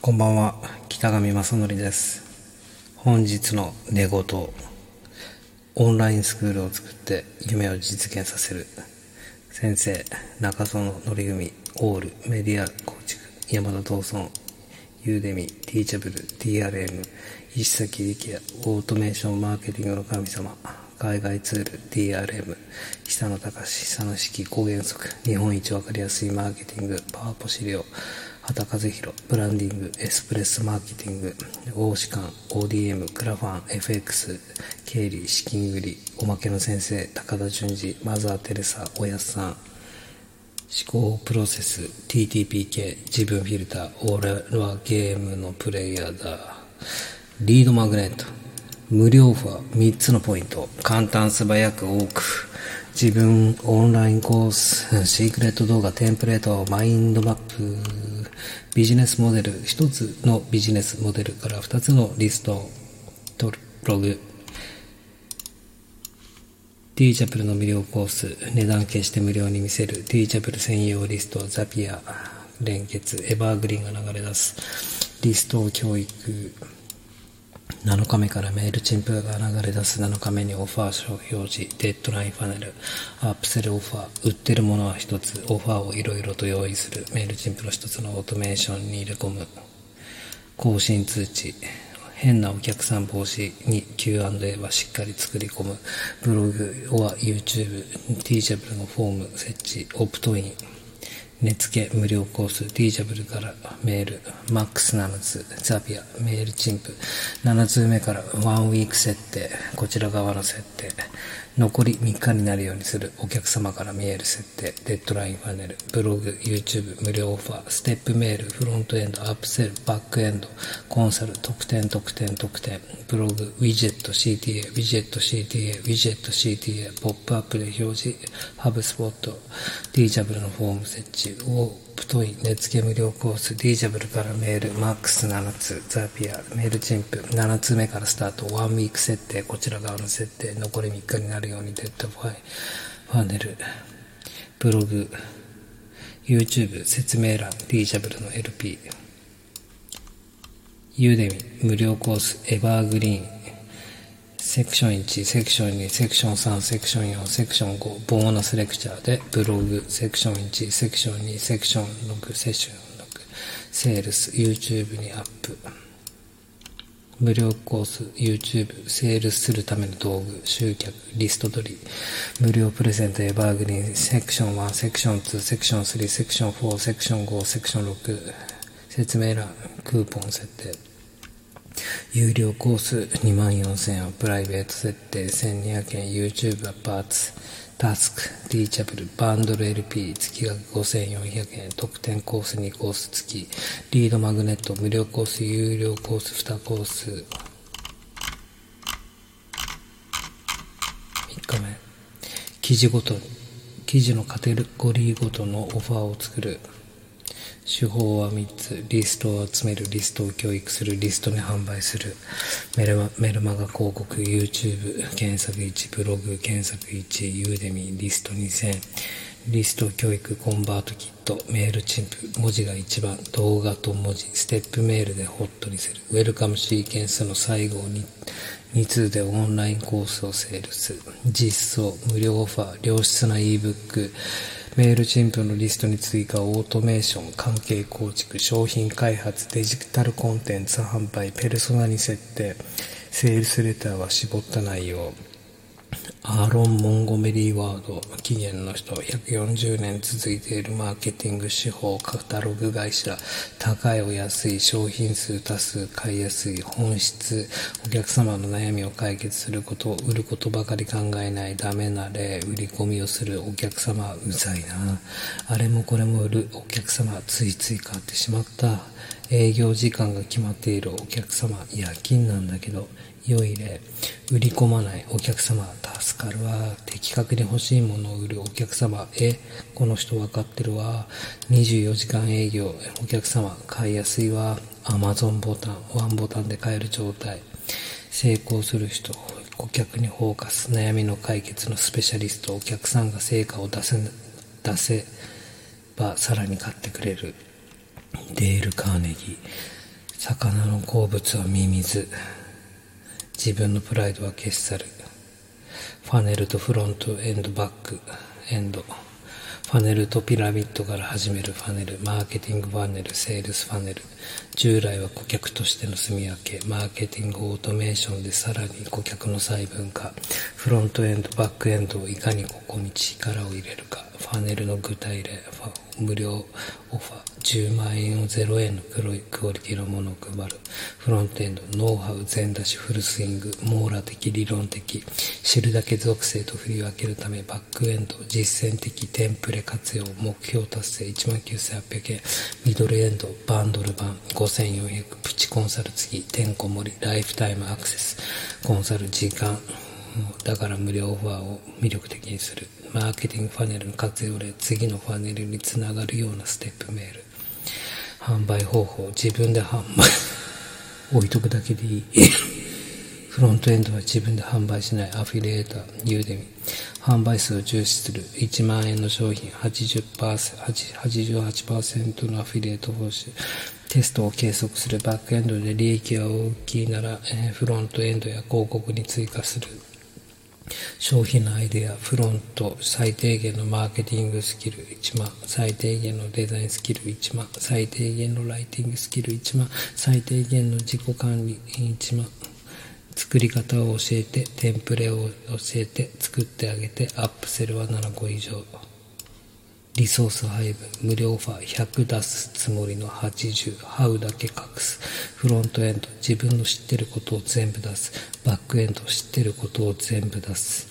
こんばんは、北上正則です。本日の寝言、オンラインスクールを作って夢を実現させる。先生、中園則文、オール、メディア構築、山田道尊、ユーデミ、ティーチャブル、TRM、石崎力也、オートメーションマーケティングの神様、海外ツール、TRM、久野隆、久野式、高原則、日本一わかりやすいマーケティング、パワーポ資料、畑和弘、ブランディング、エスプレッソマーケティング、大士官、ODM、クラファン、FX、経理、資金繰り、おまけの先生、高田純次、マザー・テレサ、おやすさん、思考プロセス TTPK 自分フィルター俺はゲームのプレイヤーだリードマグネット無料ファー3つのポイント簡単素早く多く自分オンラインコースシークレット動画テンプレートマインドマップ。ビジネスモデル1つのビジネスモデルから2つのリストを取るログ。T チャプルの無料コース、値段決して無料に見せるティーチャプル専用リスト、ザピア、連結、エバーグリーンが流れ出す、リスト教育、7日目からメールチンプが流れ出す7日目にオファー書表示、デッドラインファネル、アップセルオファー、売ってるものは一つ、オファーをいろいろと用意する、メールチンプの一つのオートメーションに入れ込む、更新通知、変なお客さん防止に Q&A はしっかり作り込む。ブログは YouTube、 Teachable のフォーム設置、オプトイン、値付け無料コース、 Teachable からメール、マックス7つ、 Zapier、 Mailchimp、7通目から one week 設定、こちら側の設定、残り3日になるようにするお客様から見える設定、 Deadline Funnel、ブログ、YouTube、無料オファー、ステップメール、フロントエンド、アップセル、バックエンド、コンサル、特典、特典、特典、ブログ、ウィジェット、CTA、ウィジェット、CTA、ウィジェット、CTA、ポップアップで表示、ハブスポット、 Teachable のフォーム設置、オプトイン、値付け無料コース、 Teachable からメール、マックス7つ、 Zapier、 Mailchimp、7つ目からスタート、 one week 設定、こちら側の設定、残り3日になるように Deadline Funnel、ブログ、YouTube、説明欄、ティーチャブルの LP、ユーデミ、無料コース、エバーグリーン、セクション1、セクション2、セクション3、セクション4、セクション5、ボーナスレクチャーで、ブログ、セクション1、セクション2、セクション6、セクション6、セールス、YouTube にアップ。無料コース、YouTube、セールスするための道具、集客、リスト取り、無料プレゼント、エバーグリーン、セクション1、セクション2、セクション3、セクション4、セクション5、セクション6、説明欄、クーポン設定。有料コース2万4000円、プライベート設定1200円、YouTube はパーツ、タスク、ティーチャブル、バンドル LP、月額5400円、特典コース2コース付き、リードマグネット、無料コース、有料コース2コース、3日目、記事ごと、記事のカテゴリーごとのオファーを作る、手法は3つ。リストを集める、リストを教育する、リストに販売する。メルマメルマガ広告、YouTube、検索1、ブログ、検索1、ユーデミ、リスト2000。リスト教育、コンバートキット、メールチンプ、文字が一番、動画と文字、ステップメールでホットにする。ウェルカムシーケンスの最後に、2通でオンラインコースをセールス。実装、無料オファー、良質な ebook、メールチンプのリストに追加、オートメーション、関係構築、商品開発、デジタルコンテンツ販売、ペルソナに設定、セールスレターは絞った内容、アーロン・モンゴメリーワード、期限の人、140年続いているマーケティング手法、カタログ会社、高いお安い、商品数多数、買いやすい、本質、お客様の悩みを解決すること、売ることばかり考えない、ダメな例、売り込みをするお客様、うざいな。あれもこれも売るお客様、ついつい買ってしまった。営業時間が決まっているお客様、夜勤なんだけど、良い例、売り込まないお客様、助かるわ。的確に欲しいものを売るお客様、え、この人分かってるわ。24時間営業、お客様、買いやすいわ。Amazon ボタン、ワンボタンで買える状態。成功する人、顧客にフォーカス、悩みの解決のスペシャリスト、お客さんが成果を出せ、出せばさらに買ってくれる。デール・カーネギー。魚の好物はミミズ。自分のプライドは消し去る。ファネルとフロントエンドバック。エンド。ファネルとピラミッドから始める。ファネル、マーケティングファネル、セールスファネル。従来は顧客としての住み分け、マーケティングオートメーションでさらに顧客の細分化、フロントエンド、バックエンドをいかにここに力を入れるか、ファネルの具体例、無料オファー、10万円を0円の黒いクオリティのものを配る。フロントエンド、ノウハウ全出しフルスイング、網羅的理論的、知るだけ属性と振り分けるため、バックエンド、実践的テンプレ活用、目標達成19,800円、ミドルエンド、バンドル版5,400、プチコンサル次、てんこ盛り、ライフタイムアクセス、コンサル時間、だから無料オファーを魅力的にする。マーケティングファネルの活用で次のファネルにつながるようなステップメール。販売方法、自分で販売置いとくだけでいい。フロントエンドは自分で販売しないアフィリエーター、ユーデミ。販売数を重視する1万円の商品80% 88%のアフィリエイト報酬。テストを計測するバックエンドで利益が大きいなら、えー、フロントエンドや広告に追加する。商品のアイデア、フロント、最低限のマーケティングスキル1万、最低限のデザインスキル1万、最低限のライティングスキル1万、最低限の自己管理1万、作り方を教えて、テンプレを教えて、作ってあげて、アップセルは7個以上。リソース配分、無料オファー100出すつもりの80、ハウだけ隠す。フロントエンド、自分の知ってることを全部出す。バックエンド、知ってることを全部出す。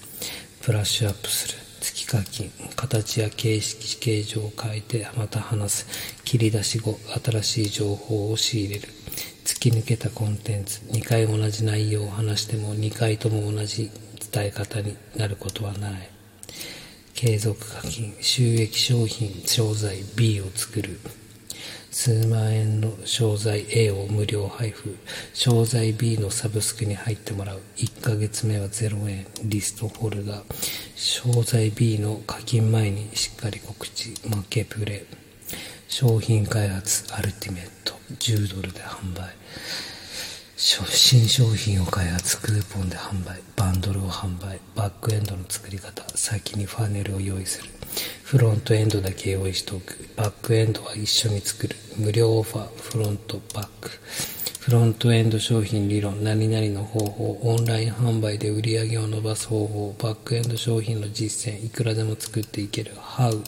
ブラッシュアップする。月課金、形や形式、形状を変えてまた話す。切り出し後、新しい情報を仕入れる。突き抜けたコンテンツ、2回同じ内容を話しても2回とも同じ伝え方になることはない。継続課金、収益商品、商材 B を作る。数万円の商材 A を無料配布。商材 B のサブスクに入ってもらう。1ヶ月目は0円。リストフォルダー。商材 B の課金前にしっかり告知。負けプレ。商品開発アルティメット。10ドルで販売。新商品を開発、クーポンで販売、バンドルを販売、バックエンドの作り方、先にファネルを用意する。フロントエンドだけ用意しておく。バックエンドは一緒に作る。無料オファー、フロント、バック。フロントエンド商品理論、何々の方法、オンライン販売で売り上げを伸ばす方法、バックエンド商品の実践、いくらでも作っていける、ハウ、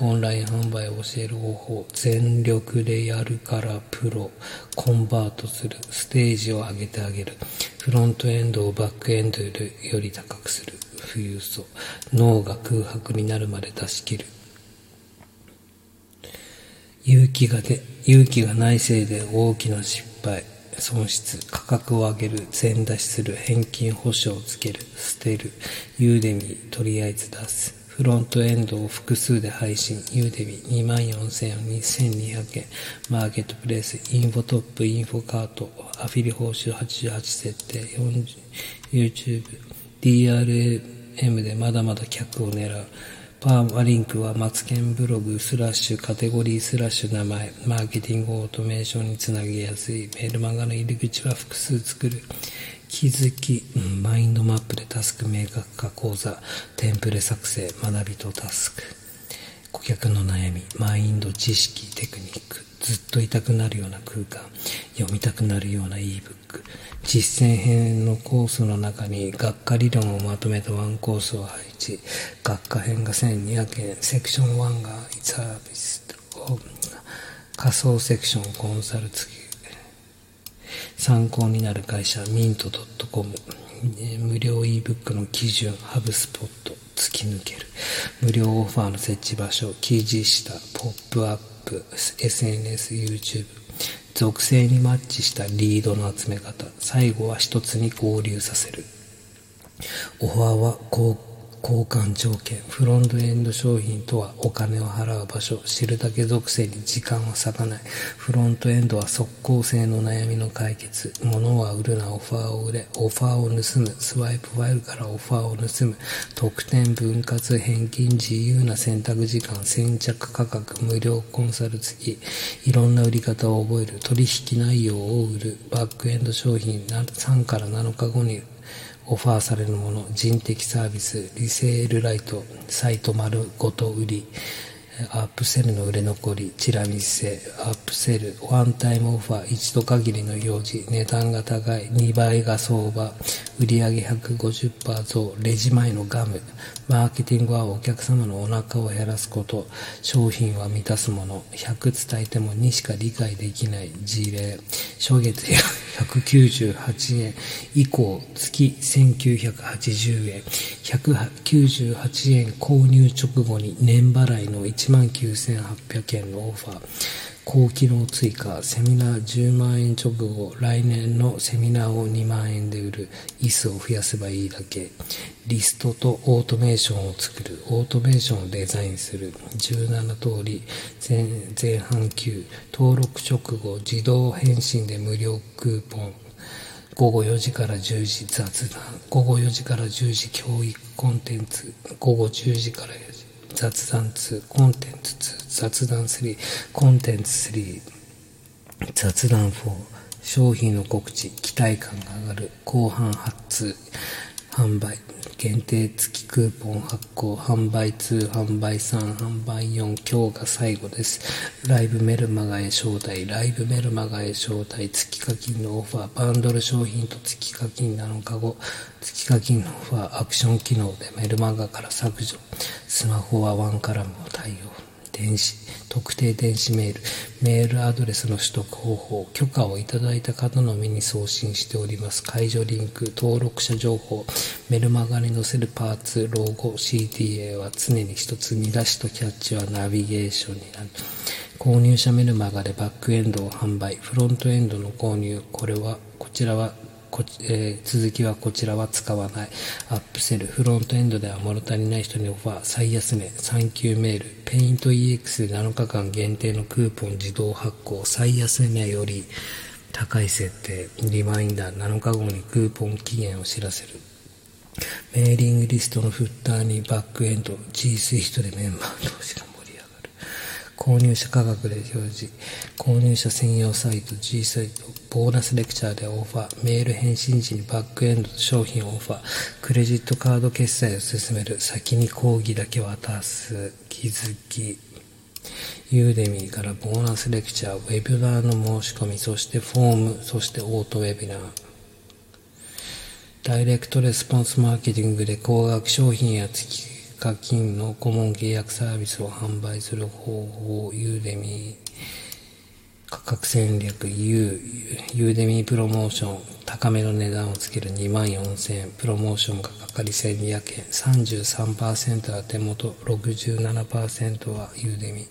オンライン販売を教える方法、全力でやるからプロ、コンバートする、ステージを上げてあげる、フロントエンドをバックエンドより高くする、富裕層、脳が空白になるまで出し切る、勇気がで、勇気がないせいで大きな失敗。損失、価格を上げる、全出しする、返金保証をつける、捨てる、ユーデミ、とりあえず出す。フロントエンドを複数で配信、ユーデミ2万4000円、2200円、マーケットプレイス、インフォトップ、インフォカート、アフィリ報酬88設定、40 YouTube、DRM でまだまだ客を狙う。パーマリンクはマツケンブログスラッシュカテゴリースラッシュ名前、マーケティングオートメーションにつなげやすい。メール漫画の入り口は複数作る。気づき、マインドマップでタスク明確化講座、テンプレ作成、学びとタスク。顧客の悩み、マインド、知識、テクニック。ずっといたくなるような空間、読みたくなるような ebook、実践編のコースの中に学科理論をまとめたワンコースを配置、学科編が1200円、セクション1がサービス仮想セクションコンサル付き、参考になる会社ミント .com 無料 ebook の基準ハブスポット突き抜ける。無料オファーの設置場所記事下ポップアップ。プ、SNS、YouTube、属性にマッチしたリードの集め方、最後は一つに合流させる。オファーは広交換条件フロントエンド商品とはお金を払う場所知るだけ属性に時間は割かない。フロントエンドは即効性の悩みの解決。物は売るなオファーを売れ。オファーを盗む。スワイプファイルからオファーを盗む。特典分割返金自由な選択時間先着価格無料コンサル付き。いろんな売り方を覚える。取引内容を売る。バックエンド商品3から7日後にオファーされるもの、人的サービス、リセールライト、サイト丸ごと売り、アップセルの売れ残り、チラ見せ、アップセル、ワンタイムオファー、一度限りの表示、値段が高い、2倍が相場、売上150%増、レジ前のガム、マーケティングはお客様のお腹を減らすこと、商品は満たすもの、100伝えても2しか理解できない事例、初月198円以降、月1980円、198円購入直後に年払いの1 19,800円のオファー。高機能追加、セミナー10万円直後、来年のセミナーを2万円で売る、椅子を増やせばいいだけ、リストとオートメーションを作る、オートメーションをデザインする、17通り、前前半級、登録直後、自動返信で無料クーポン、午後4時から10時雑談、午後4時から10時教育コンテンツ、午後10時から雑談2、コンテンツ2、雑談3、コンテンツ3、雑談4、商品の告知、期待感が上がる、後半発通販売、限定付きクーポン発行、販売2、販売3、販売4、今日が最後です。ライブメルマガへ招待、ライブメルマガへ招待、月課金のオファー、バンドル商品と月課金7日後、月課金のオファー、アクション機能でメルマガから削除、スマホはワンカラムを対応。電子、特定電子メール、メールアドレスの取得方法、許可をいただいた方のみに送信しております。解除リンク、登録者情報、メルマガに載せるパーツ、ロゴ、CTA は常に一つ見出しとキャッチはナビゲーションになる。購入者メルマガでバックエンドを販売、フロントエンドの購入、これは、こちらはこえー、続きはこちらは使わない。アップセル、フロントエンドでは物足りない人にオファー、最安値、産休メール、ペイント EX7 日間限定のクーポン自動発行、最安値より高い設定、リマインダー、7日後にクーポン期限を知らせる。メーリングリストのフッターにバックエンド、G スイヒトでメンバー同士が購入者価格で表示、購入者専用サイト、G サイト、ボーナスレクチャーでオファー、メール返信時にバックエンドと商品オファー、クレジットカード決済を進める、先に講義だけ渡す、気づき、ユーデミーからボーナスレクチャー、ウェブラーの申し込み、そしてフォーム、そしてオートウェビナー。ダイレクトレスポンスマーケティングで高額商品や月課金の顧問契約サービスを販売する方法、ユーデミー、価格戦略、ユー、 Udemy プロモーション、高めの値段をつける2万4000円、プロモーションがかかり1200円、33%は手元、67%は Udemy、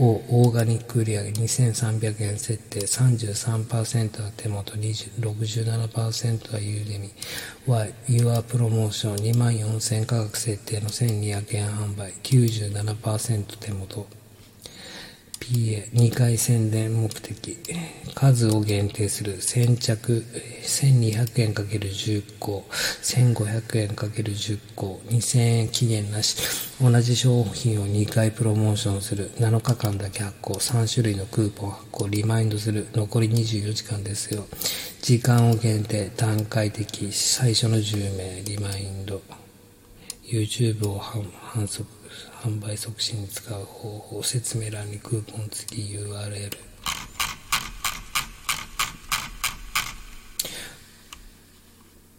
をオーガニック売上2300円設定、33%は手元、67%は Udemy、は、 your promotion 2万4000円価格設定の1200円販売、97%手元、PA2 回宣伝目的。数を限定する。先着1200円 ×10 個。1500円 ×10 個。2000円期限なし。同じ商品を2回プロモーションする。7日間だけ発行。3種類のクーポン発行。リマインドする。残り24時間ですよ。時間を限定。段階的。最初の10名。リマインド。YouTube を反則。販売促進に使う方法説明欄にクーポン付き URL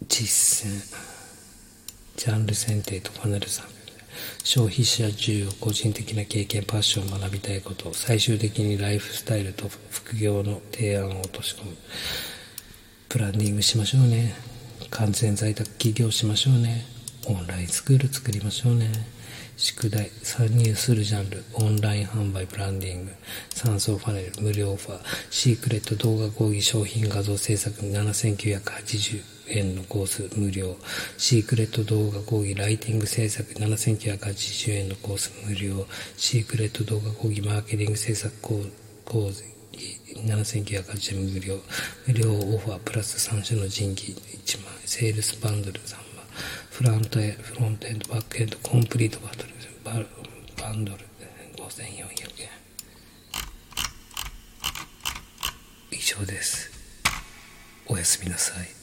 実践。ジャンル選定とパネル参消費者需要個人的な経験パッションを学びたいこと最終的にライフスタイルと副業の提案を落とし込む。プランニングしましょうね。完全在宅起業しましょうね。オンラインスクール作りましょうね。宿題、参入するジャンル、オンライン販売、ブランディング、酸素パネル、無料オファー、シークレット動画講義商品画像制作7980円のコース。無料、シークレット動画講義ライティング制作7980円のコース。無料、シークレット動画講義マーケティング制作講義7980円無料、無料オファープラス3種の人気。1万、セールスバンドル3万フロントエフロントエンド、バックエンド、コンプリートバトル、ババンドル5400円。以上です。おやすみなさい。